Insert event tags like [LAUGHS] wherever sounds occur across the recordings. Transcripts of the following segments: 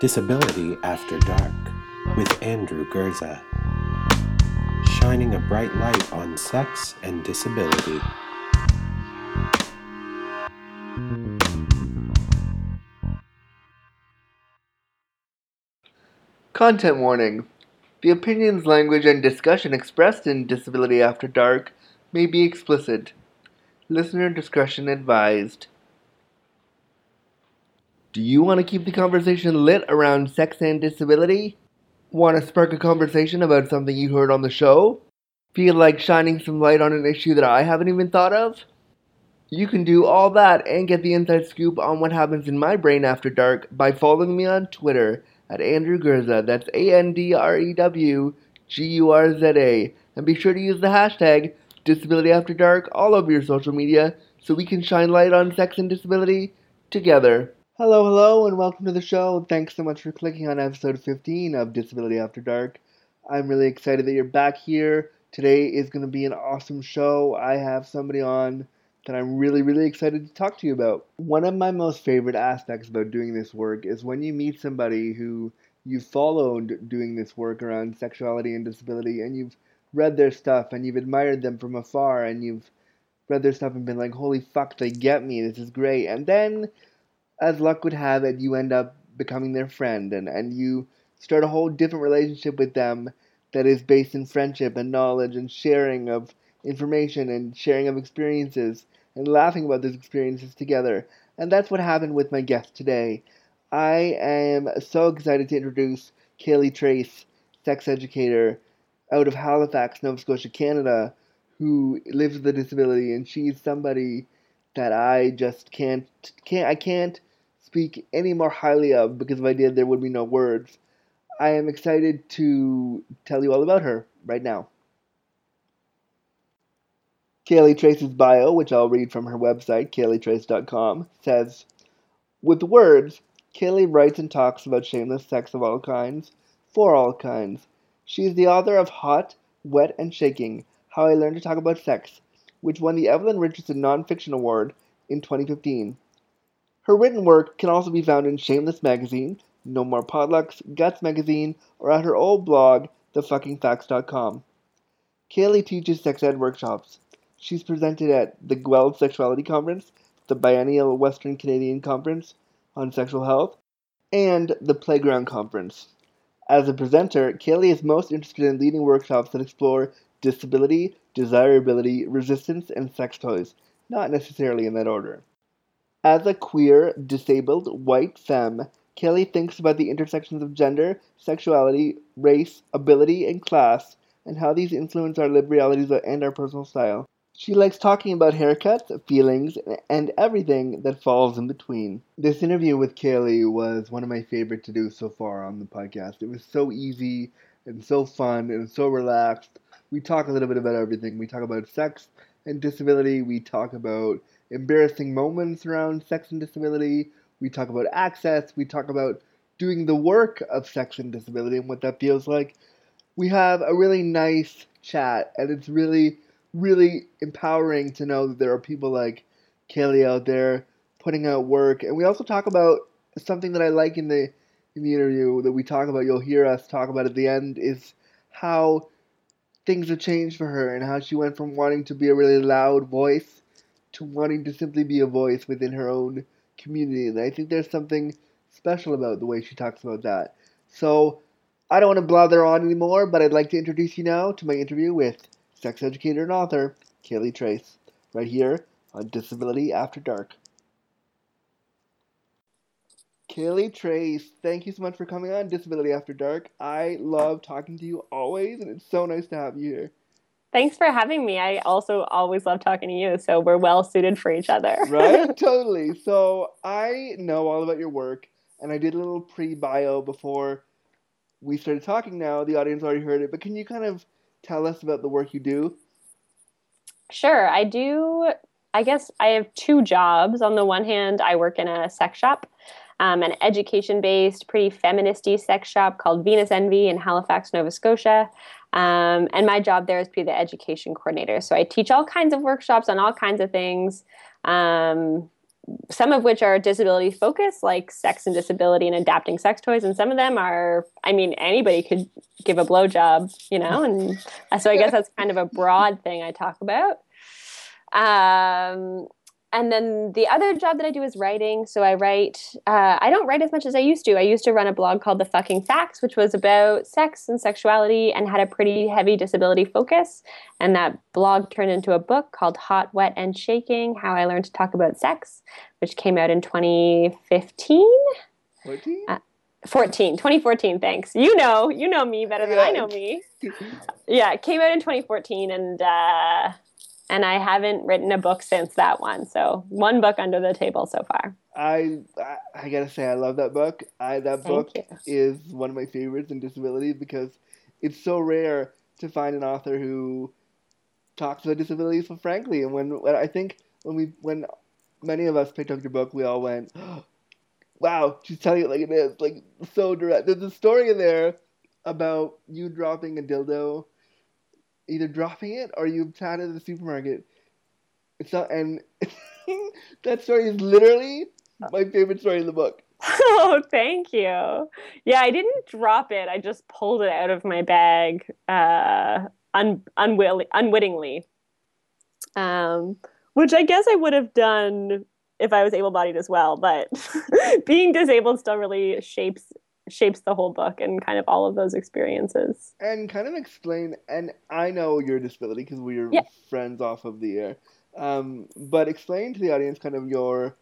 Disability After Dark with Andrew Gurza. Shining a bright light on sex and disability. Content warning. The opinions, language, and discussion expressed in Disability After Dark may be explicit. Listener discretion advised. Do you want to keep the conversation lit around sex and disability? Want to spark a conversation about something you heard on the show? Feel like shining some light on an issue that I haven't even thought of? You can do all that and get the inside scoop on what happens in my brain after dark by following me on Twitter at Andrew Gurza. That's A N D R E W G U R Z A. And be sure to use the hashtag Disability After Dark all over your social media so we can shine light on sex and disability together. Hello, hello, and welcome to the show. Thanks so much for clicking on episode 15 of Disability After Dark. I'm really excited that you're back here. Today is going to be an awesome show. I have somebody on that I'm really, really excited to talk to you about. One of my most favorite aspects about doing this work is when you meet somebody who you've followed doing this work around sexuality and disability and you've read their stuff and you've admired them from afar and you've read their stuff and been like, holy fuck, they get me, this is great. And then, as luck would have it, you end up becoming their friend and, and you start a whole different relationship with them that is based in friendship and knowledge and sharing of information and sharing of experiences and laughing about those experiences together. And that's what happened with my guest today. I am so excited to introduce Kaleigh Trace, sex educator out of Halifax, Nova Scotia, Canada, who lives with a disability, and she's somebody that I just can't can't I can't speak any more highly of because if I did, there would be no words. I am excited to tell you all about her right now. Kaleigh Trace's bio, which I'll read from her website, kaleightrace.com, says, With words, Kaleigh writes and talks about shameless sex of all kinds, for all kinds. She is the author of Hot, Wet, and Shaking How I Learned to Talk About Sex, which won the Evelyn Richardson Nonfiction Award in 2015. Her written work can also be found in Shameless Magazine, No More Potlucks, Guts Magazine, or at her old blog, thefuckingfacts.com. Kaleigh teaches sex ed workshops. She's presented at the Guelph Sexuality Conference, the Biennial Western Canadian Conference on Sexual Health, and the Playground Conference. As a presenter, Kaleigh is most interested in leading workshops that explore disability, desirability, resistance, and sex toys, not necessarily in that order. As a queer, disabled, white femme, Kaleigh thinks about the intersections of gender, sexuality, race, ability, and class, and how these influence our lived realities and our personal style. She likes talking about haircuts, feelings, and everything that falls in between. This interview with Kaleigh was one of my favorite to do so far on the podcast. It was so easy and so fun and so relaxed. We talk a little bit about everything. We talk about sex and disability. We talk about embarrassing moments around sex and disability. We talk about access. We talk about doing the work of sex and disability and what that feels like. We have a really nice chat, and it's really really empowering to know that there are people like Kaleigh out there putting out work. And we also talk about something that I like in the in the interview that we talk about. You'll hear us talk about at the end is how things have changed for her and how she went from wanting to be a really loud voice to wanting to simply be a voice within her own community. And I think there's something special about the way she talks about that. So I don't want to blather on anymore, but I'd like to introduce you now to my interview with sex educator and author Kaleigh Trace, right here on Disability After Dark. Kaleigh Trace, thank you so much for coming on Disability After Dark. I love talking to you always, and it's so nice to have you here. Thanks for having me. I also always love talking to you, so we're well suited for each other. [LAUGHS] right? Totally. So I know all about your work, and I did a little pre bio before we started talking now. The audience already heard it, but can you kind of tell us about the work you do? Sure. I do. I guess I have two jobs. On the one hand, I work in a sex shop, um, an education based, pretty feministy sex shop called Venus Envy in Halifax, Nova Scotia. Um, and my job there is to be the education coordinator. So I teach all kinds of workshops on all kinds of things. Um, some of which are disability focused, like sex and disability and adapting sex toys, and some of them are, I mean, anybody could give a blowjob, you know, and so I guess [LAUGHS] that's kind of a broad thing I talk about. Um, and then the other job that I do is writing. So I write, uh, I don't write as much as I used to. I used to run a blog called The Fucking Facts, which was about sex and sexuality and had a pretty heavy disability focus. And that blog turned into a book called Hot, Wet, and Shaking How I Learned to Talk About Sex, which came out in 2015. 14? Uh, 14 2014 thanks you know you know me better than i know me [LAUGHS] yeah it came out in 2014 and uh and I haven't written a book since that one. So one book under the table so far. I I, I gotta say I love that book. I that Thank book you. is one of my favorites in disability because it's so rare to find an author who talks about disabilities so frankly. And when, when I think when we when many of us picked up your book, we all went, oh, [GASPS] "Wow, she's telling it like it is, like so direct." There's a story in there about you dropping a dildo either dropping it or you found it at the supermarket. It's not, and [LAUGHS] that story is literally my favorite story in the book. [LAUGHS] Oh, thank you. Yeah, I didn't drop it. I just pulled it out of my bag uh, un- unwill- unwittingly. Um, which I guess I would have done if I was able bodied as well, but [LAUGHS] being disabled still really shapes shapes the whole book and kind of all of those experiences. And kind of explain, and I know your disability because we are yeah. friends off of the air, um, but explain to the audience kind of your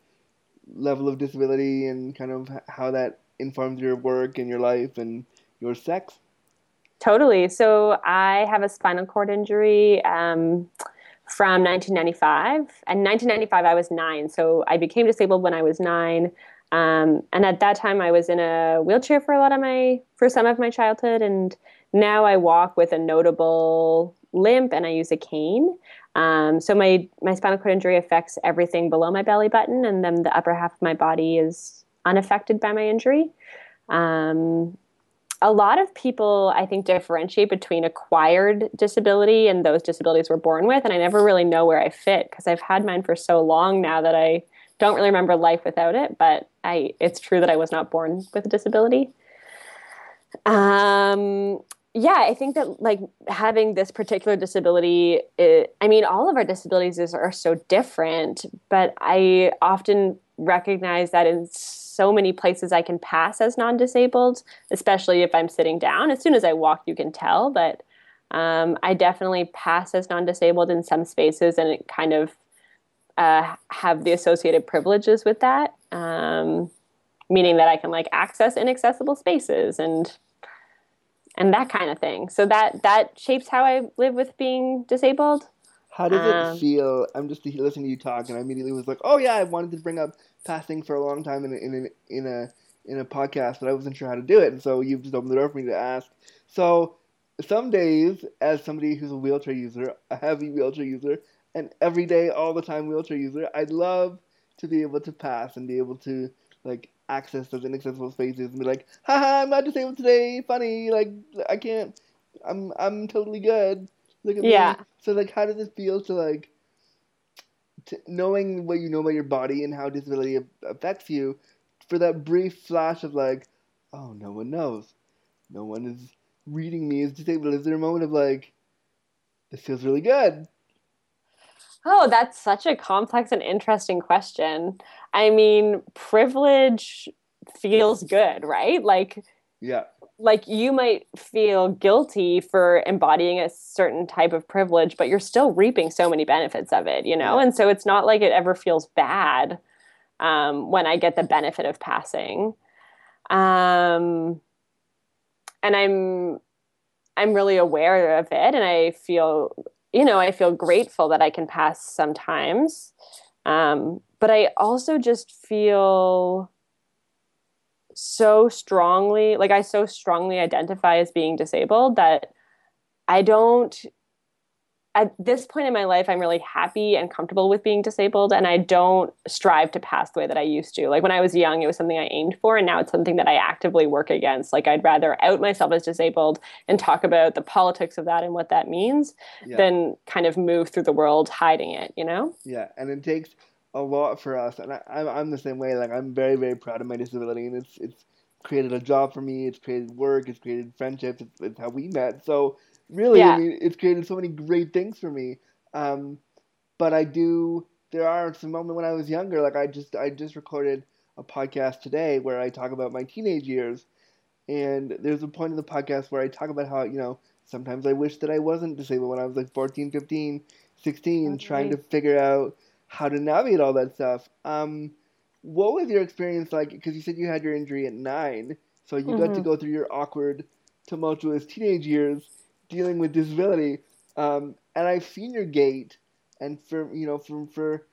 level of disability and kind of how that informs your work and your life and your sex. Totally. So I have a spinal cord injury. Um, from 1995. And 1995, I was nine. So I became disabled when I was nine. Um, and at that time, I was in a wheelchair for a lot of my, for some of my childhood, and now I walk with a notable limp and I use a cane. Um, so my my spinal cord injury affects everything below my belly button, and then the upper half of my body is unaffected by my injury. Um, a lot of people, I think, differentiate between acquired disability and those disabilities we're born with, and I never really know where I fit because I've had mine for so long now that I don't really remember life without it, but I it's true that I was not born with a disability. Um, yeah, I think that like having this particular disability, it, I mean, all of our disabilities is, are so different, but I often recognize that in so many places I can pass as non disabled, especially if I'm sitting down. As soon as I walk, you can tell, but um, I definitely pass as non disabled in some spaces, and it kind of uh, have the associated privileges with that, um, meaning that I can like access inaccessible spaces and and that kind of thing. So that that shapes how I live with being disabled. How does um, it feel? I'm just listening to you talk, and I immediately was like, "Oh yeah, I wanted to bring up passing for a long time in a, in a, in a in a podcast, but I wasn't sure how to do it." And so you've just opened the door for me to ask. So some days, as somebody who's a wheelchair user, a heavy wheelchair user, an everyday, all the time wheelchair user, I'd love to be able to pass and be able to like access those inaccessible spaces and be like, haha, I'm not disabled today, funny, like I can't I'm I'm totally good. Look at yeah. me. So like how does it feel to like to knowing what you know about your body and how disability affects you for that brief flash of like, oh no one knows. No one is reading me as disabled. Is there a moment of like this feels really good? Oh, that's such a complex and interesting question. I mean, privilege feels good, right? Like, yeah. Like you might feel guilty for embodying a certain type of privilege, but you're still reaping so many benefits of it, you know? And so it's not like it ever feels bad um, when I get the benefit of passing. Um, and I'm I'm really aware of it and I feel you know, I feel grateful that I can pass sometimes. Um, but I also just feel so strongly, like I so strongly identify as being disabled that I don't at this point in my life, I'm really happy and comfortable with being disabled, and I don't strive to pass the way that I used to. Like when I was young, it was something I aimed for, and now it's something that I actively work against. Like I'd rather out myself as disabled and talk about the politics of that and what that means yeah. than kind of move through the world hiding it, you know? Yeah, and it takes a lot for us, and I, I'm I'm the same way. Like I'm very very proud of my disability, and it's it's created a job for me. It's created work. It's created friendships. It's, it's how we met. So really, Yeah. I mean, it's created so many great things for me. Um, but I do. There are some moments when I was younger. Like I just I just recorded a podcast today where I talk about my teenage years, and there's a point in the podcast where I talk about how you know sometimes I wish that I wasn't disabled when I was like 14, 15, 16, Okay. trying to figure out how to navigate all that stuff. Um, what was your experience like? Because you said you had your injury at nine, so you got to Mhm. go through your awkward, tumultuous teenage years dealing with disability. Um, and I've seen your gait, and for you know, from for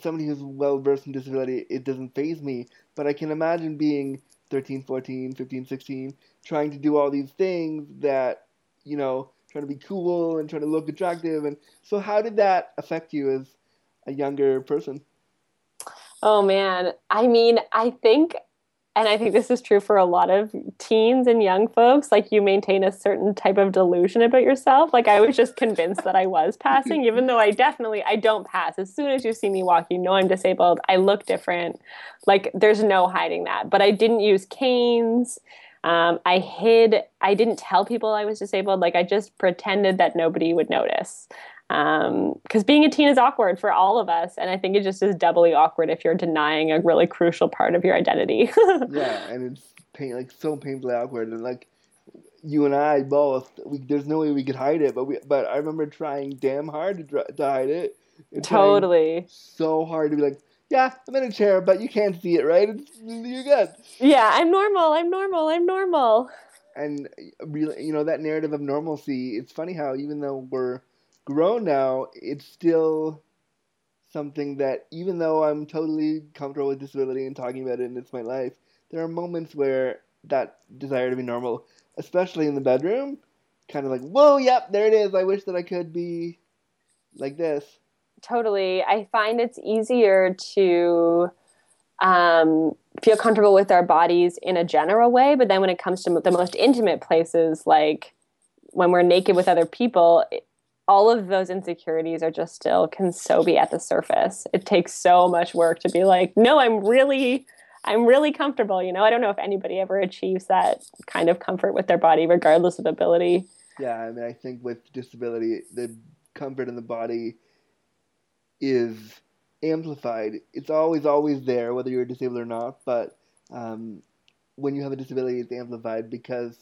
somebody who's well versed in disability, it doesn't phase me. But I can imagine being 13, 14, 15, 16, trying to do all these things that, you know, trying to be cool and trying to look attractive. And so, how did that affect you as a younger person? Oh man. I mean, I think and I think this is true for a lot of teens and young folks, like you maintain a certain type of delusion about yourself. Like I was just convinced that I was passing even though I definitely I don't pass. As soon as you see me walk, you know I'm disabled. I look different. Like there's no hiding that. But I didn't use canes. Um, I hid. I didn't tell people I was disabled. Like I just pretended that nobody would notice Um, because being a teen is awkward for all of us and i think it just is doubly awkward if you're denying a really crucial part of your identity [LAUGHS] Yeah, and it's pain like so painfully awkward, and like you and I both, we, there's no way we could hide it. But we, but I remember trying damn hard to, dr- to hide it. totally So hard to be like, yeah, I'm in a chair, but you can't see it, right? It's, you're good. yeah i'm normal i'm normal i'm normal and really, you know, that narrative of normalcy. It's funny how even though we're grown now, it's still something that even though I'm totally comfortable with disability and talking about it and it's my life, there are moments where that desire to be normal, especially in the bedroom, kind of like, whoa, yep, there it is. I wish that I could be like this. totally i find it's easier to um, feel comfortable with our bodies in a general way but then when it comes to the most intimate places like when we're naked with other people it- all of those insecurities are just still can so be at the surface it takes so much work to be like no i'm really i'm really comfortable you know i don't know if anybody ever achieves that kind of comfort with their body regardless of ability Yeah, I mean, I think with disability, the comfort in the body is amplified. It's always, always there, whether you're disabled or not. But um, when you have a disability, it's amplified because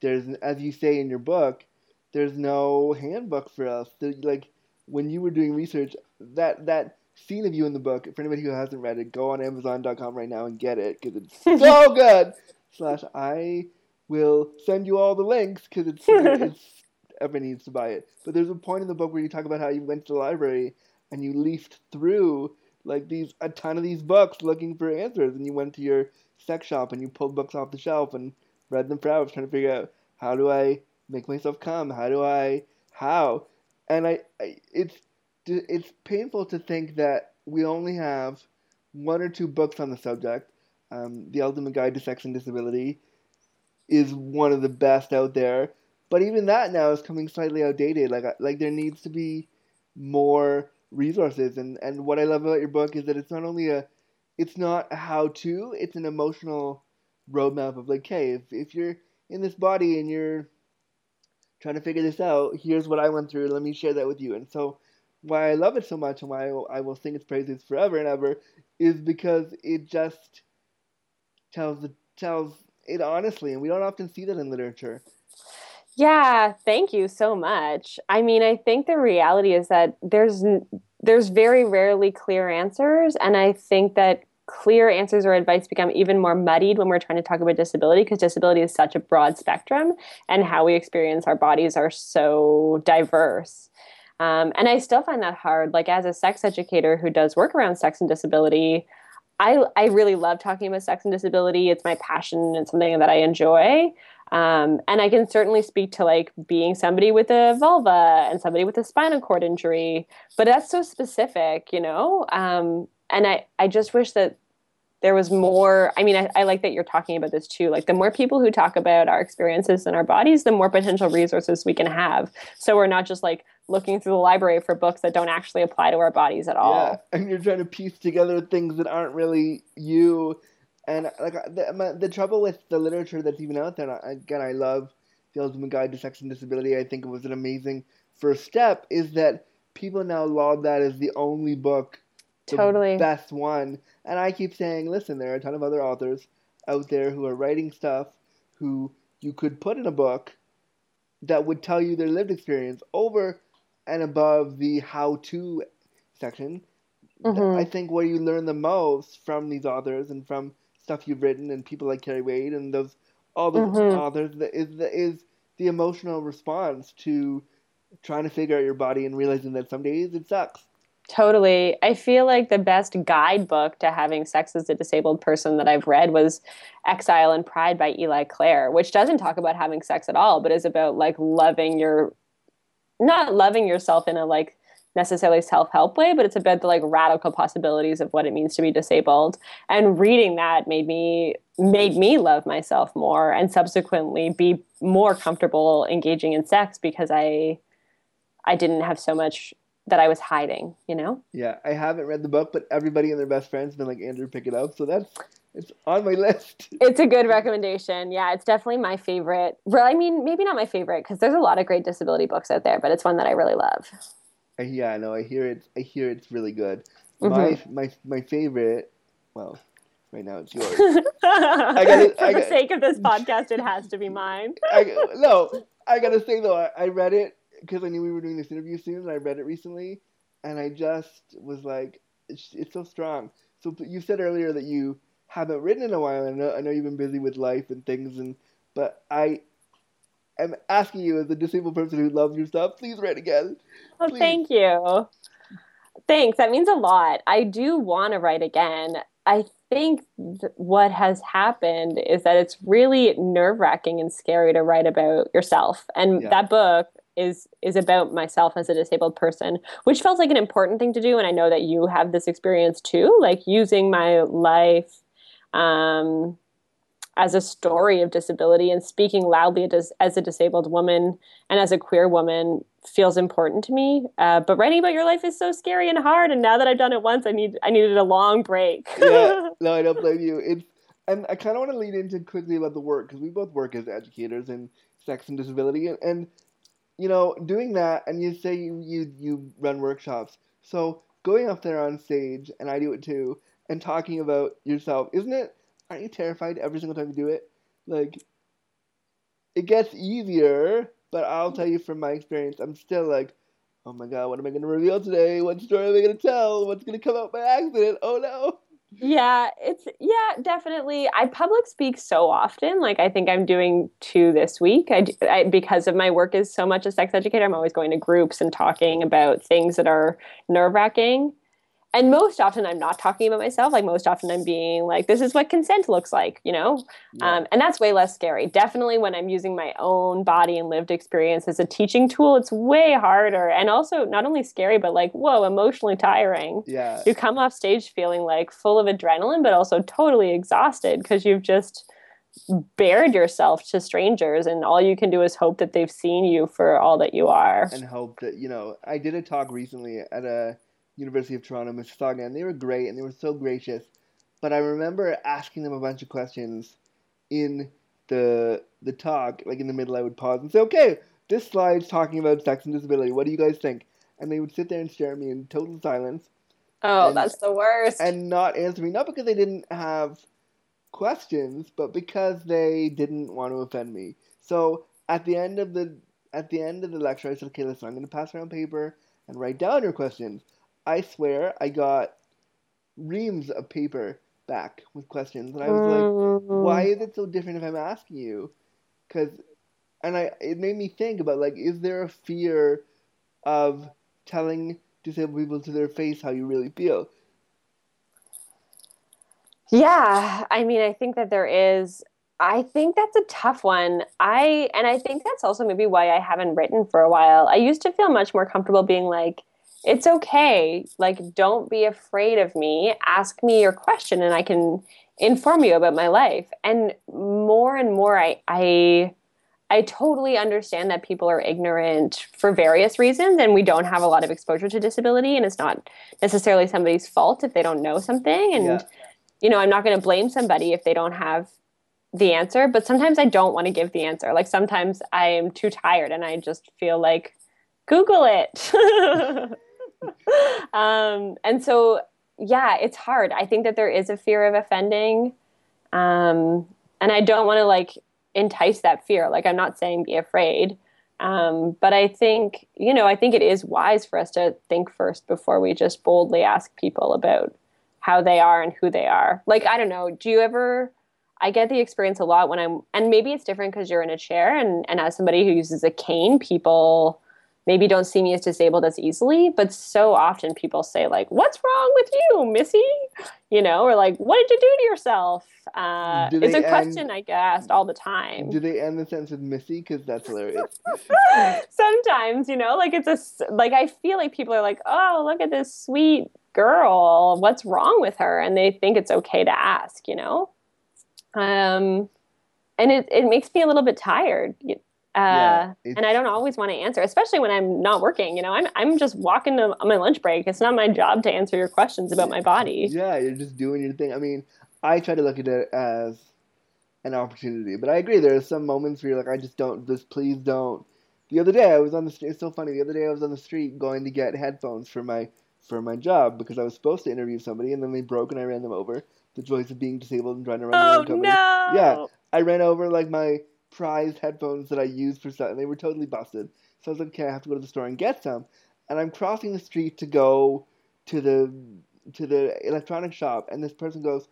there's, as you say in your book, there's no handbook for us. There, like when you were doing research, that that scene of you in the book. For anybody who hasn't read it, go on Amazon.com right now and get it because it's [LAUGHS] so good. Slash, I will send you all the links because it's, [LAUGHS] it's everybody needs to buy it. But there's a point in the book where you talk about how you went to the library and you leafed through like these a ton of these books looking for answers, and you went to your sex shop and you pulled books off the shelf and read them for hours trying to figure out how do I make myself come? How do I how? And I, I it's it's painful to think that we only have one or two books on the subject. Um, the Ultimate Guide to Sex and Disability is one of the best out there, but even that now is coming slightly outdated. Like like there needs to be more resources, and and what I love about your book is that it's not only a it's not a how to, it's an emotional roadmap of like, hey, if if you're in this body and you're trying to figure this out, here's what I went through. Let me share that with you. And so, why I love it so much and why I will, sing its praises forever and ever is because it just tells the tells it honestly, and we don't often see that in literature. Yeah, thank you so much. I mean, I think the reality is that there's there's very rarely clear answers, and I think that clear answers or advice become even more muddied when we're trying to talk about disability because disability is such a broad spectrum, and how we experience our bodies are so diverse. Um, and I still find that hard. Like as a sex educator who does work around sex and disability, I I really love talking about sex and disability. It's my passion. It's something that I enjoy. Um, and I can certainly speak to like being somebody with a vulva and somebody with a spinal cord injury, but that's so specific, you know? Um, and I, I just wish that there was more i mean I, I, like that you're talking about this too like the more people who talk about our experiences and our bodies the more potential resources we can have. So we're not just like looking through the library for books that don't actually apply to our bodies at all. Yeah and you're trying to piece together things that aren't really you. And like the, my, the trouble with the literature that's even out there again i love the ultimate guide to sex and disability. I think it was an amazing first step is that people now laud that as the only book totally best one. And I keep saying, listen, there are a ton of other authors out there who are writing stuff who you could put in a book that would tell you their lived experience over and above the how to section. Mm-hmm. I think where you learn the most from these authors and from stuff you've written and people like Carrie Wade and those all those mm-hmm. authors is the, is the emotional response to trying to figure out your body and realizing that some days it sucks Totally. I feel like the best guidebook to having sex as a disabled person that I've read was Exile and Pride by Eli Clare, which doesn't talk about having sex at all, but is about like loving your not loving yourself in a like necessarily self-help way, but it's about the like radical possibilities of what it means to be disabled. And reading that made me made me love myself more and subsequently be more comfortable engaging in sex because I I didn't have so much that I was hiding, you know? Yeah, I haven't read the book, but everybody and their best friends been like, Andrew, pick it up. So that's it's on my list. [LAUGHS] It's a good recommendation. Yeah, it's definitely my favorite. Well, I mean, maybe not my favorite because there's a lot of great disability books out there, but it's one that I really love. Yeah, no, I hear it. I hear it's really good. Mm-hmm. My my my favorite. Well, right now it's yours. [LAUGHS] I gotta, For I the sake of this podcast, it has to be mine. I, no, I gotta say though, I, I read it because I knew we were doing this interview soon, and I read it recently, and I just was like, it's, it's so strong. So you said earlier that you haven't written in a while. I know I know you've been busy with life and things, and but I am asking you as a disabled person who loves your stuff, please write again. Oh, well, thank you. Thanks. That means a lot. I do want to write again. I think th- what has happened is that it's really nerve wracking and scary to write about yourself. And yeah. that book, is is about myself as a disabled person which felt like an important thing to do. And i know that you have this experience too like using my life um, as a story of disability and speaking loudly as, as a disabled woman and as a queer woman feels important to me. Uh, but writing about your life is so scary and hard. And now that i've done it once i need i needed a long break. Yeah. [LAUGHS] No i don't blame you. It's and i kind of want to lead into quickly about the work because we both work as educators in sex and disability. And, and you know, doing that, and you say you, you, you run workshops. So going up there on stage, and I do it too, and talking about yourself, isn't it? Aren't you terrified every single time you do it? Like, it gets easier, but I'll tell you from my experience, I'm still like, oh my god, what am I going to reveal today? What story am I going to tell? What's going to come out by accident? Oh no yeah it's yeah definitely. I public speak so often like i think i'm doing two this week. I, I, because of my work is so much a sex educator i'm always going to groups and talking about things that are nerve-wracking and most often i'm not talking about myself like most often i'm being like this is what consent looks like you know? Yeah. um, and that's way less scary. Definitely when i'm using my own body and lived experience as a teaching tool it's way harder and also not only scary but like whoa emotionally tiring. Yeah. You come off stage feeling like full of adrenaline but also totally exhausted because you've just bared yourself to strangers and all you can do is hope that they've seen you for all that you are. And hope that you know i did a talk recently at a University of Toronto, Mississauga, and they were great and they were so gracious. But I remember asking them a bunch of questions in the the talk, like in the middle, I would pause and say, "Okay, this slide's talking about sex and disability. What do you guys think?" And they would sit there and stare at me in total silence. Oh, and, that's the worst. And not answer me, not because they didn't have questions, but because they didn't want to offend me. So at the end of the at the end of the lecture, I said, "Okay, listen, I'm going to pass around paper and write down your questions." I swear I got reams of paper back with questions, and I was like, "Why hmm. is it so different if I'm asking you?" Because, and I it made me think about like, is there a fear of telling disabled people to their face how you really feel? Yeah, I mean, I think that there is. I think that's a tough one. I and I think that's also maybe why I haven't written for a while. I used to feel much more comfortable being like, it's okay. Like, don't be afraid of me. Ask me your question and I can inform you about my life. And more and more, I, I, I totally understand that people are ignorant for various reasons and we don't have a lot of exposure to disability and it's not necessarily somebody's fault if they don't know something and yeah. you know I'm not going to blame somebody if they don't have the answer but sometimes I don't want to give the answer like sometimes I am too tired and I just feel like google it [LAUGHS] [LAUGHS] um, and so yeah it's hard I think that there is a fear of offending um, and I don't want to like entice that fear. Like I'm not saying be afraid. Um, but I think, you know, I think it is wise for us to think first before we just boldly ask people about how they are and who they are. Like, I don't know, do you ever, I get the experience a lot when I'm, and maybe it's different because you're in a chair and, and as somebody who uses a cane, people maybe don't see me as disabled as easily, but so often people say like, "What's wrong with you, Missy?" You know, or like, "What did you do to yourself?" Uh, it's a end, question I get asked all the time. Do they end the sentence with Missy? Because that's hilarious. [LAUGHS] Sometimes, you know, like it's a like I feel like people are like, "Oh, look at this sweet girl. What's wrong with her?" And they think it's okay to ask. You know. Um, and it, it makes me a little bit tired uh, yeah, and I don't always want to answer, especially when I'm not working. You know, I'm I'm just walking to, on my lunch break. It's not my job to answer your questions about my body. Yeah, you're just doing your thing. I mean, I try to look at it as an opportunity, but I agree. There are some moments where you're like, I just don't. Just please don't. The other day, I was on the street. It's so funny. The other day, I was on the street going to get headphones for my for my job because I was supposed to interview somebody, and then they broke, and I ran them over. The joys of being disabled and trying to run oh, own company. No. Yeah, I ran over like my prized headphones that I used for something. They were totally busted. So I was like, okay, I have to go to the store and get some. And I'm crossing the street to go to the to the electronic shop, and this person goes,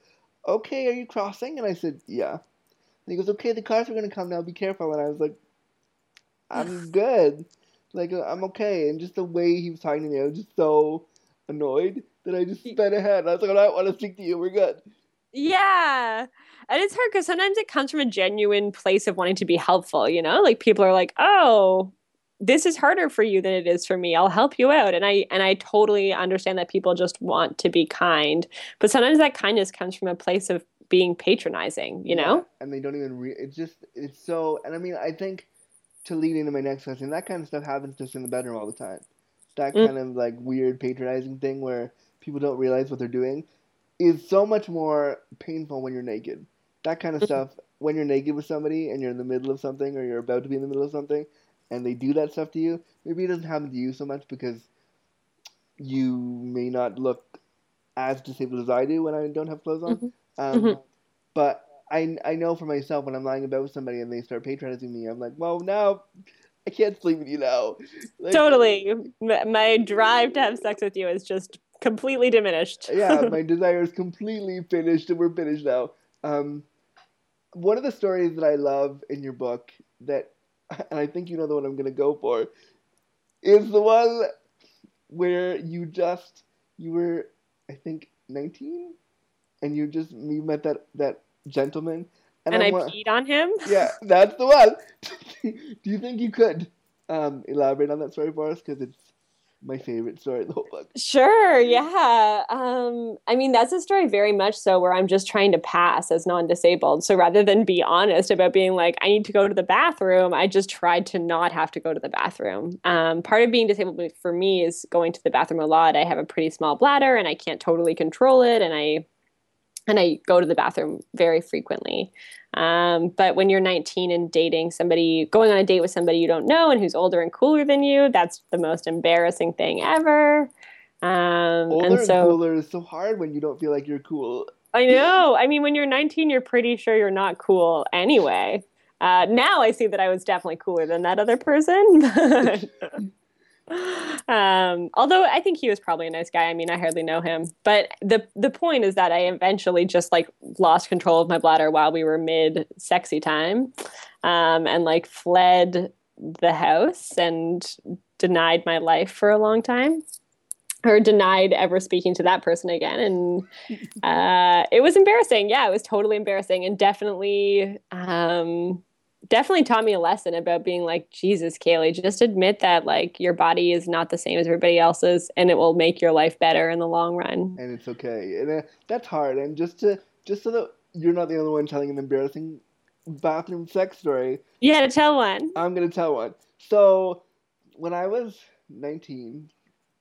"Okay, are you crossing?" And I said, "Yeah." And he goes, "Okay, the cars are gonna come now. Be careful." And I was like, "I'm [LAUGHS] good. Like uh, I'm okay." And just the way he was talking to me, I was just so annoyed that I just sped ahead. I was like, "I don't want to speak to you. We're good." Yeah. And it's hard because sometimes it comes from a genuine place of wanting to be helpful, you know? Like people are like, oh, this is harder for you than it is for me. I'll help you out. And I and I totally understand that people just want to be kind. But sometimes that kindness comes from a place of being patronizing, you know? and they don't even re- it's just it's so and I mean I think to lead into my next question, that kind of stuff happens just in the bedroom all the time. That mm. kind of like weird patronizing thing where people don't realize what they're doing is so much more painful when you're naked. That kind of mm-hmm. stuff, when you're naked with somebody and you're in the middle of something or you're about to be in the middle of something and they do that stuff to you, maybe it doesn't happen to you so much because you may not look as disabled as I do when I don't have clothes on. Mm-hmm. Um, mm-hmm. But I, I know for myself when I'm lying about with somebody and they start patronizing me, I'm like, well, now I can't sleep with you now. Like, totally. [LAUGHS] My drive to have sex with you is just completely diminished. yeah, my [LAUGHS] desire is completely finished, and we're finished now. Um, one of the stories that I love in your book that, and I think you know the one I'm going to go for, is the one where you just you were, I think, 19, and you just you met that that gentleman. And, and I, I peed on him. [LAUGHS] Yeah, that's the one. [LAUGHS] Do you think you could um, elaborate on that story for us? Because it's my favorite story in the whole book. Sure, yeah. Um, I mean, that's a story very much so where I'm just trying to pass as non disabled. So rather than be honest about being like, I need to go to the bathroom, I just tried to not have to go to the bathroom. Um, part of being disabled for me is going to the bathroom a lot. I have a pretty small bladder and I can't totally control it. And I and I go to the bathroom very frequently. Um, but when you're 19 and dating somebody, going on a date with somebody you don't know and who's older and cooler than you, that's the most embarrassing thing ever. Um, older and, so, and cooler is so hard when you don't feel like you're cool. I know. I mean, when you're 19, you're pretty sure you're not cool anyway. Uh, now I see that I was definitely cooler than that other person. [LAUGHS] [LAUGHS] um, although I think he was probably a nice guy. I mean, I hardly know him. But the the point is that I eventually just like lost control of my bladder while we were mid sexy time, um, and like fled the house and denied my life for a long time or denied ever speaking to that person again and [LAUGHS] uh, it was embarrassing yeah it was totally embarrassing and definitely um, definitely taught me a lesson about being like, Jesus, Kaleigh, just admit that like your body is not the same as everybody else's and it will make your life better in the long run. And it's okay. And uh, that's hard. And just to just so that you're not the only one telling an embarrassing bathroom sex story. Yeah, to tell one. I'm gonna tell one. So when I was 19,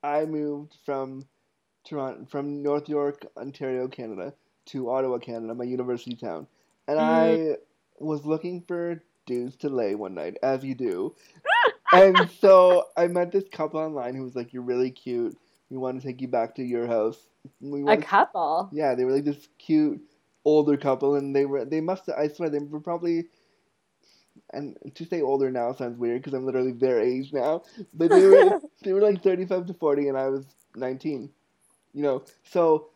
I moved from Toronto, from North York, Ontario, Canada, to Ottawa, Canada, my university town, and Mm. I was looking for dudes to lay one night, as you do. [LAUGHS] and so I met this couple online who was like, "You're really cute. We want to take you back to your house." We A want to couple. yeah, they were like this cute older couple, and they were they must I swear they were probably. And to say older now sounds weird because I'm literally their age now, but they were [LAUGHS] they were like 35 to 40, and I was 19. You know, so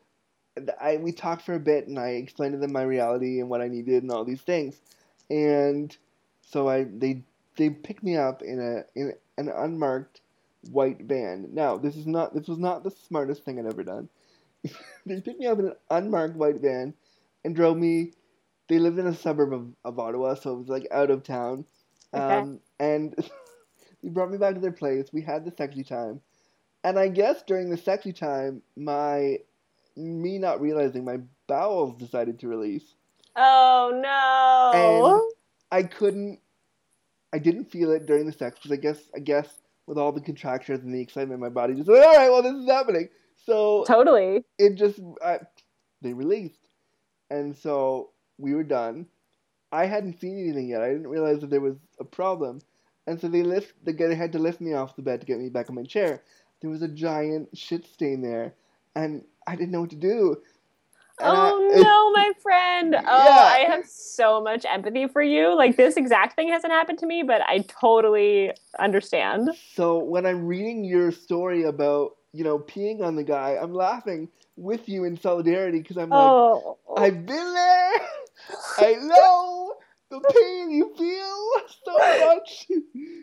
I we talked for a bit, and I explained to them my reality and what I needed and all these things, and so I they they picked me up in a in an unmarked white van. Now this is not this was not the smartest thing I'd ever done. [LAUGHS] they picked me up in an unmarked white van and drove me. They lived in a suburb of, of Ottawa, so it was like out of town. Okay. Um, and [LAUGHS] they brought me back to their place. We had the sexy time, and I guess during the sexy time, my me not realizing my bowels decided to release. Oh no. I couldn't. I didn't feel it during the sex because I guess I guess with all the contractions and the excitement, my body just went, all right, well this is happening. So totally. it just I, they released, and so we were done. I hadn't seen anything yet. I didn't realize that there was a problem, and so they lift. The guy had to lift me off the bed to get me back on my chair. There was a giant shit stain there, and I didn't know what to do. And oh, I- Oh [LAUGHS] no, my friend. Oh, Yeah. I have so much empathy for you. Like this exact thing hasn't happened to me, but I totally understand. So when I'm reading your story about you know peeing on the guy, I'm laughing with you in solidarity because I'm like, Oh. I've been there. I know the pain you feel so much.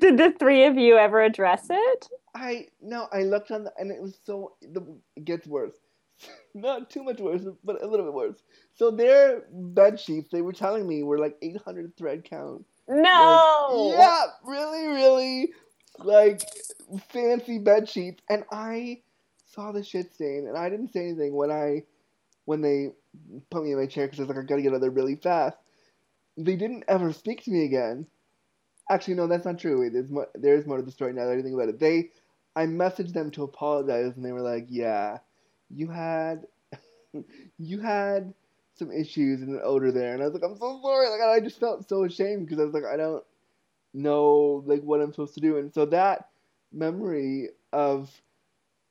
Did the three of you ever address it? I no, I looked on the, and it was so the it gets worse. [LAUGHS] Not too much worse, but a little bit worse. So their bed sheets, they were telling me, were like 800 thread count. No. Yeah, really, really, like fancy bed sheets. And I saw the shit stain, and I didn't say anything when I, when they put me in my chair because I was like, I gotta get out of there really fast. They didn't ever speak to me again. Actually, no, that's not true. Wait, there's more. There's more to the story now that I think about it. They, I messaged them to apologize, and they were like, "Yeah, you had, [LAUGHS] you had." Some issues and an odor there, and I was like, I'm so sorry. Like, I just felt so ashamed because I was like, I don't know like what I'm supposed to do, and so that memory of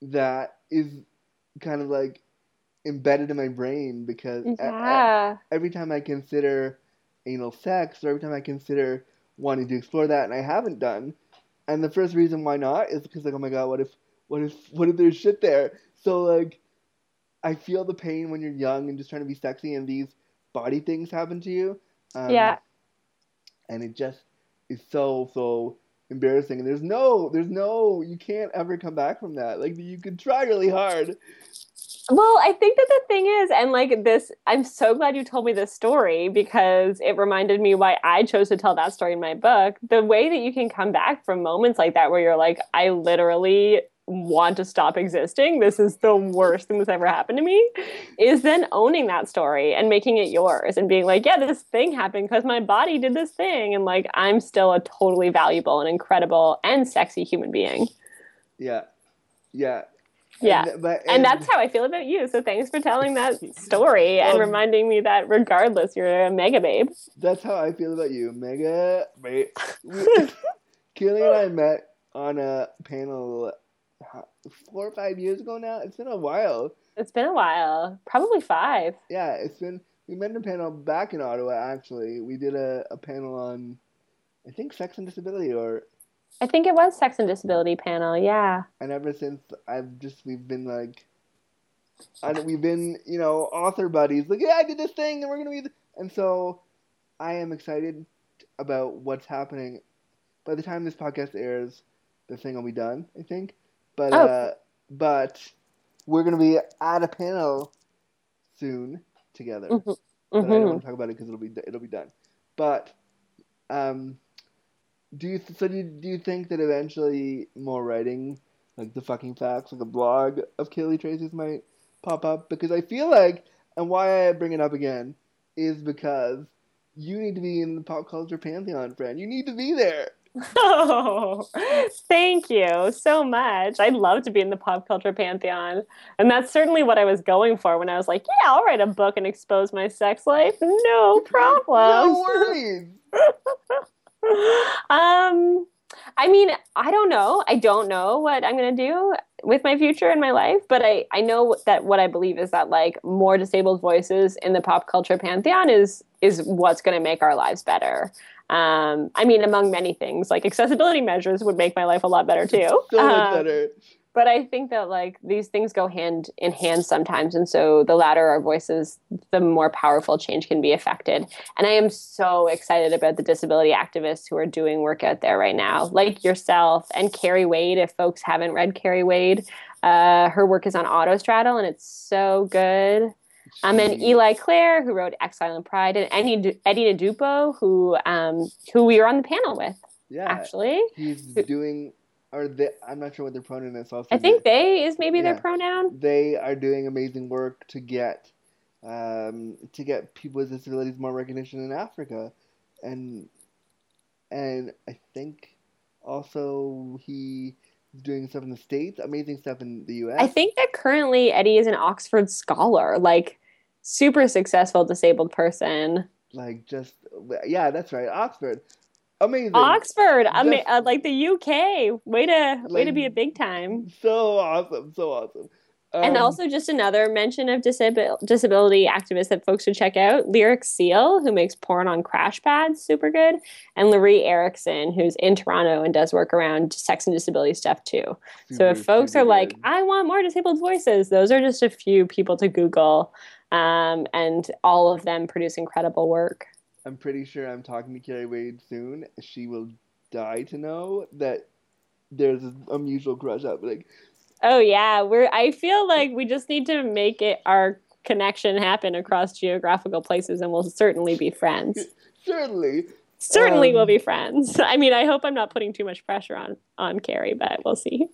that is kind of like embedded in my brain because e- e- Yeah. every time I consider anal sex or every time I consider wanting to explore that, and I haven't done, and the first reason why not is because like, oh my god, what if, what if, what if there's shit there? So like, I feel the pain when you're young and just trying to be sexy, and these body things happen to you. Um, Yeah. And it just is so so embarrassing. And there's no, there's no, you can't ever come back from that. Like you could try really hard. Well, I think that the thing is, and like this, I'm so glad you told me this story because it reminded me why I chose to tell that story in my book. The way that you can come back from moments like that where you're like, I literally want to stop existing. This is the worst thing that's ever happened to me. Is then owning that story and making it yours and being like, yeah, this thing happened because my body did this thing. And like, I'm still a totally valuable and incredible and sexy human being. Yeah, yeah. Yeah. And, but, and that's how I feel about you. So thanks for telling that story and Um, reminding me that regardless, you're a mega babe. That's how I feel about you, Mega. We, [LAUGHS] Kaleigh and I met on a panel four or five years ago now. It's been a while. It's been a while, probably five. Yeah, it's been. We met in a panel back in Ottawa. Actually, we did a, a panel on, I think, sex and disability, or I think it was sex and disability panel. Yeah. and ever since I've just we've been like, I we've been you know author buddies. Like, yeah, I did this thing, and we're gonna be, th-. and so I am excited about what's happening. By the time this podcast airs, the thing will be done. I think, but Oh. uh, but we're gonna be at a panel soon together. Mhm. But I don't Mhm. want to talk about it because it'll be it'll be done. But Um, do you so do you, do you think that eventually more writing like the fucking facts like a blog of Kaleigh Tracy's might pop up because I feel like and why I bring it up again is because you need to be in the pop culture pantheon, friend. You need to be there. Oh, thank you so much. I'd love to be in the pop culture pantheon. And that's certainly what I was going for when I was like, yeah, I'll write a book and expose my sex life. No problem. No worries. [LAUGHS] um, I mean, I don't know. I don't know what I'm going to do with my future and my life, but I, I know that what I believe is that like more disabled voices in the pop culture pantheon is is what's going to make our lives better. Um, I mean, among many things, like accessibility measures would make my life a lot better too. So much Um, better. but I think that like these things go hand in hand sometimes, and so the louder our voices, the more powerful change can be affected. And I am so excited about the disability activists who are doing work out there right now, like yourself and Carrie Wade. If folks haven't read Carrie Wade, uh, her work is on Autostraddle, and it's so good. Um, and. Eli Clare, who wrote Exile and Pride, and Eddie, Eddie Ndopu, who um, who we were on the panel with, yeah, actually. he's doing. Or they, I'm not sure what their pronoun is. Also, I think they is maybe their pronoun. they are doing amazing work to get um, to get people with disabilities more recognition in Africa, and and I think also he is doing stuff in the states, amazing stuff in the U.S. I think that currently Eddie is an Oxford scholar, like super successful disabled person. like just yeah, that's right, Oxford, amazing, Oxford, ama- Just- uh, like the UK. Way to way to be a big time. so awesome, so awesome. and Um, also just another mention of disabil- disability activists that folks should check out. Lyric Seal, who makes porn on crash pads, super good. And Loree Erickson, who's in Toronto and does work around sex and disability stuff too. so if folks super are like. I want more disabled voices, those are just a few people to Google. Um, and all of them produce incredible work. I'm pretty sure I'm talking to Carrie Wade soon. She will die to know that there's a mutual crush happening. Oh yeah, we're. I feel like we just need to make it our connection happen across geographical places, and we'll certainly be friends. [LAUGHS] Certainly. Certainly, Um, we'll be friends. [LAUGHS] I mean, I hope I'm not putting too much pressure on on Carrie, but we'll see.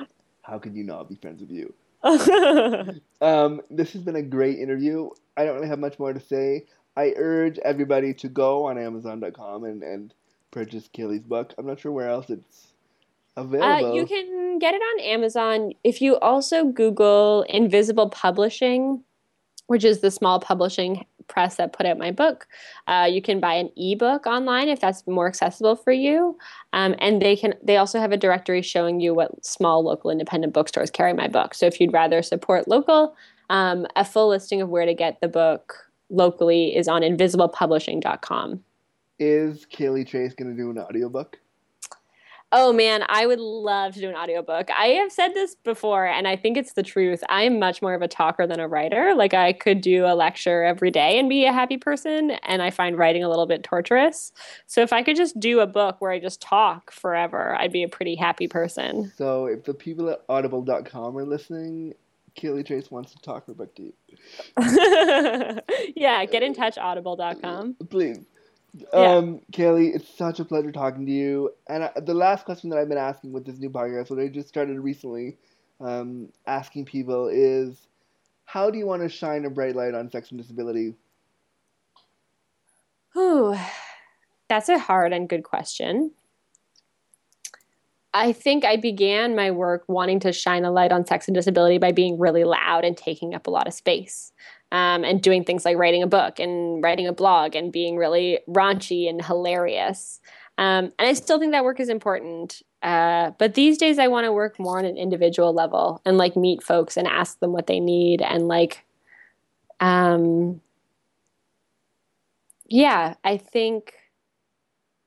[LAUGHS] How could you not be friends with you? [LAUGHS] Um, this has been a great interview. I don't really have much more to say. I urge everybody to go on Amazon.com and, and purchase Kaleigh's book. I'm not sure where else it's available. Uh, you can get it on Amazon. If you also Google Invisible Publishing, which is the small publishing press that put out my book, uh, you can buy an ebook online if that's more accessible for you. Um, and they can. They also have a directory showing you what small local independent bookstores carry my book. So if you'd rather support local, um, a full listing of where to get the book locally is on invisiblepublishing.com. Is Kaleigh Trace going to do an audiobook? Oh man, I would love to do an audiobook. I have said this before and I think it's the truth. I am much more of a talker than a writer. Like I could do a lecture every day and be a happy person and I find writing a little bit torturous. So if I could just do a book where I just talk forever, I'd be a pretty happy person. So if the people at audible.com are listening, Kaleigh Trace wants to talk her book you. [LAUGHS] yeah, get in touch audible.com. Please. Yeah. Um, Kaleigh, it's such a pleasure talking to you. And I, the last question that I've been asking with this new podcast, what I just started recently, um, asking people is, how do you want to shine a bright light on sex and disability? Whew, that's a hard and good question. I think I began my work wanting to shine a light on sex and disability by being really loud and taking up a lot of space. Um, and doing things like writing a book and writing a blog and being really raunchy and hilarious. Um, and I still think that work is important. Uh, but these days, I want to work more on an individual level and like meet folks and ask them what they need and like, um, yeah, I think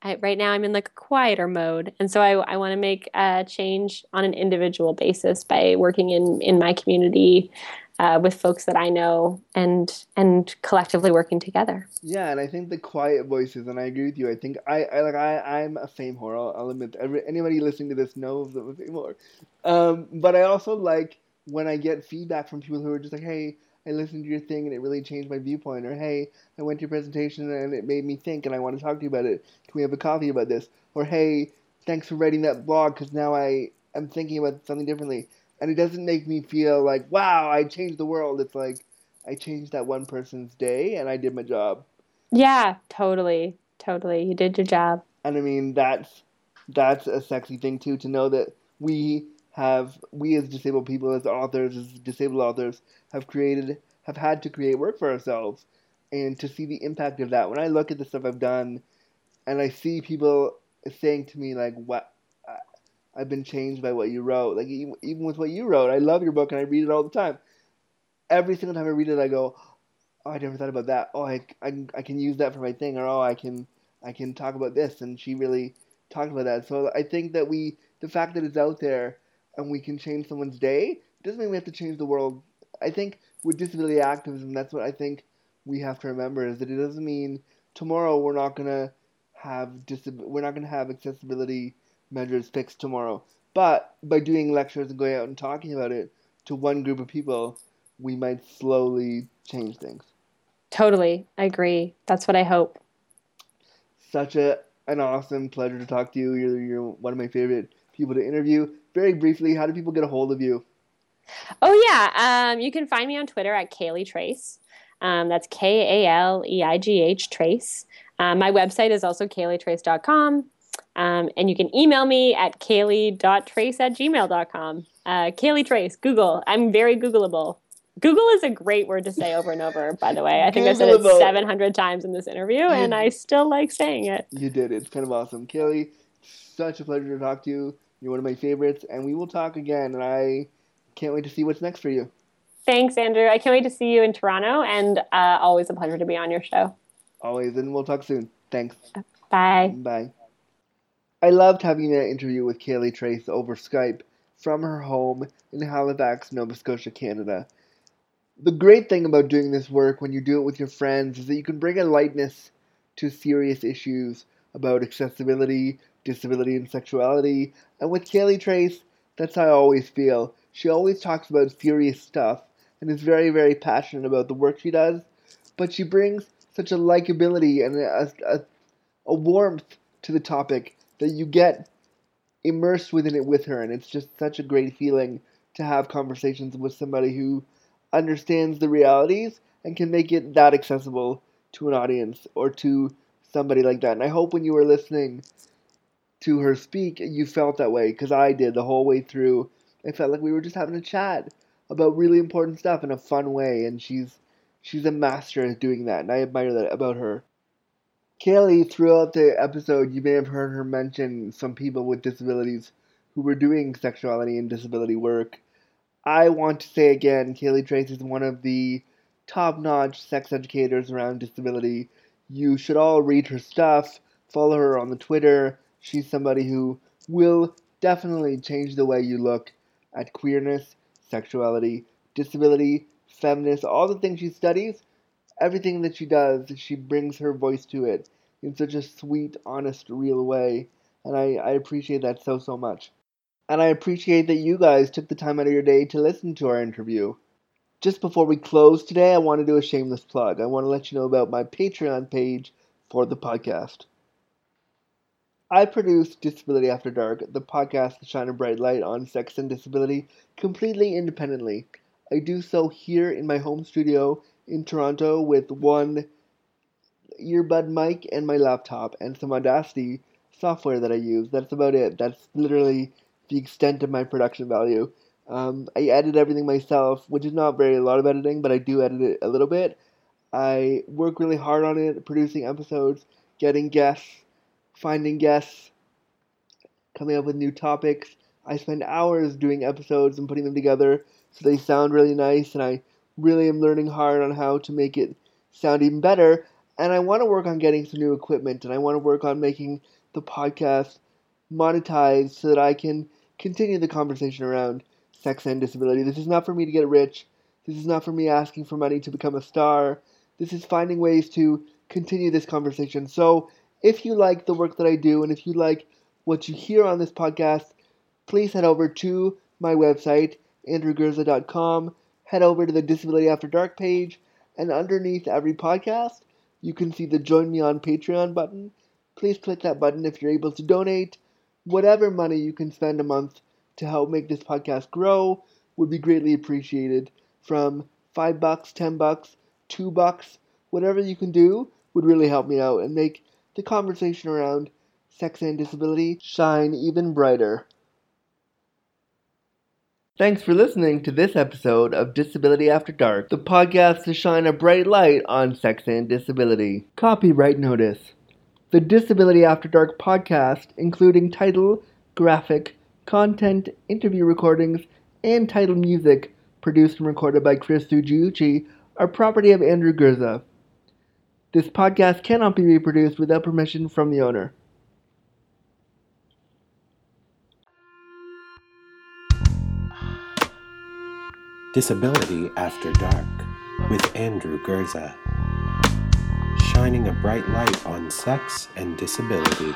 I, right now I'm in like a quieter mode, and so I, I want to make a change on an individual basis by working in in my community uh, with folks that I know and and collectively working together. Yeah, and I think the quiet voices, and I agree with you. I think I, I like I I'm a fame whore. I'll, I'll admit. Every, anybody listening to this knows that I'm a fame whore. Um, but I also like when I get feedback from people who are just like, "Hey, I listened to your thing and it really changed my viewpoint. Or hey, I went to your presentation and it made me think and I want to talk to you about it. Can we have a coffee about this? Or hey, thanks for writing that blog because now I am thinking about something differently. And it doesn't make me feel like wow, I changed the world. It's like I changed that one person's day and I did my job. Yeah, totally, totally. You did your job. And I mean that's that's a sexy thing too to know that we have we as disabled people as authors as disabled authors have created have had to create work for ourselves and to see the impact of that when i look at the stuff i've done and i see people saying to me like what i've been changed by what you wrote. Like even with what you wrote i love your book and i read it all the time. Every single time i read it i go oh i never thought about that. Oh i, I, I can use that for my thing or oh i can i can talk about this and she really talked about that. So i think that we the fact that it's out there and we can change someone's day doesn't mean we have to change the world. I think with disability activism, that's what I think we have to remember is that it doesn't mean tomorrow we're not gonna have disab- we're not gonna have accessibility measures fixed tomorrow. But by doing lectures and going out and talking about it to one group of people, we might slowly change things. Totally, I agree. That's what I hope. Such a an awesome pleasure to talk to you. You're you're one of my favorite people to interview. Very briefly, how do people get a hold of you? Oh yeah, um, you can find me on Twitter at Kaleigh Trace. Um, that's K A L E I G H Trace. Um, my website is also kaleightrace.com. Um, and you can email me at kaleigh.trace at gmail.com. Uh, Kaleigh Trace, Google. I'm very Googleable. Google is a great word to say over and over, by the way. I think I've said it 700 times in this interview, and I still like saying it. You did. It's kind of awesome. Kaleigh, such a pleasure to talk to you. You're one of my favorites, and we will talk again. And I can't wait to see what's next for you. Thanks, Andrew. I can't wait to see you in Toronto, and uh, always a pleasure to be on your show. Always, and we'll talk soon. Thanks. Bye. Bye. I loved having that interview with Kaleigh Trace over Skype from her home in Halifax, Nova Scotia, Canada. The great thing about doing this work when you do it with your friends is that you can bring a lightness to serious issues about accessibility, disability, and sexuality. And with Kaleigh Trace, that's how I always feel. She always talks about serious stuff and is very, very passionate about the work she does, but she brings such a likability and a, a, a warmth to the topic that you get immersed within it with her, and it's just such a great feeling to have conversations with somebody who understands the realities and can make it that accessible to an audience or to somebody like that. And I hope when you were listening to her speak, you felt that way because I did the whole way through. I felt like we were just having a chat about really important stuff in a fun way, and she's she's a master at doing that, and I admire that about her. Kaleigh, throughout the episode, you may have heard her mention some people with disabilities who were doing sexuality and disability work. I want to say again, Kaleigh Trace is one of the top notch sex educators around disability. You should all read her stuff, follow her on the Twitter, she's somebody who will definitely change the way you look at queerness, sexuality, disability, feminist, all the things she studies, everything that she does, she brings her voice to it in such a sweet, honest, real way. And I, I appreciate that so, so much. And I appreciate that you guys took the time out of your day to listen to our interview. Just before we close today, I want to do a shameless plug. I want to let you know about my Patreon page for the podcast. I produce Disability After Dark, the podcast that shines a bright light on sex and disability, completely independently. I do so here in my home studio in Toronto with one earbud mic and my laptop and some Audacity software that I use. That's about it. That's literally the extent of my production value. Um, I edit everything myself, which is not very a lot of editing, but I do edit it a little bit. I work really hard on it, producing episodes, getting guests finding guests, coming up with new topics. I spend hours doing episodes and putting them together so they sound really nice, and I really am learning hard on how to make it sound even better. And I want to work on getting some new equipment, and I want to work on making the podcast monetized so that I can continue the conversation around sex and disability. This is not for me to get rich. This is not for me asking for money to become a star. This is finding ways to continue this conversation. So if you like the work that I do and if you like what you hear on this podcast, please head over to my website, andrewgurza.com. head over to the Disability After Dark page, and underneath every podcast, you can see the Join Me on Patreon button. Please click that button if you're able to donate. Whatever money you can spend a month to help make this podcast grow would be greatly appreciated. From five bucks, ten bucks, two bucks, whatever you can do would really help me out and make the conversation around sex and disability shine even brighter. Thanks for listening to this episode of Disability After Dark, the podcast to shine a bright light on sex and disability. Copyright notice. The Disability After Dark podcast, including title, graphic, content, interview recordings, and title music, produced and recorded by Chris Sugiuchi, are property of Andrew Gurza. This podcast cannot be reproduced without permission from the owner. Disability After Dark with Andrew Gurza, Shining a bright light on sex and disability.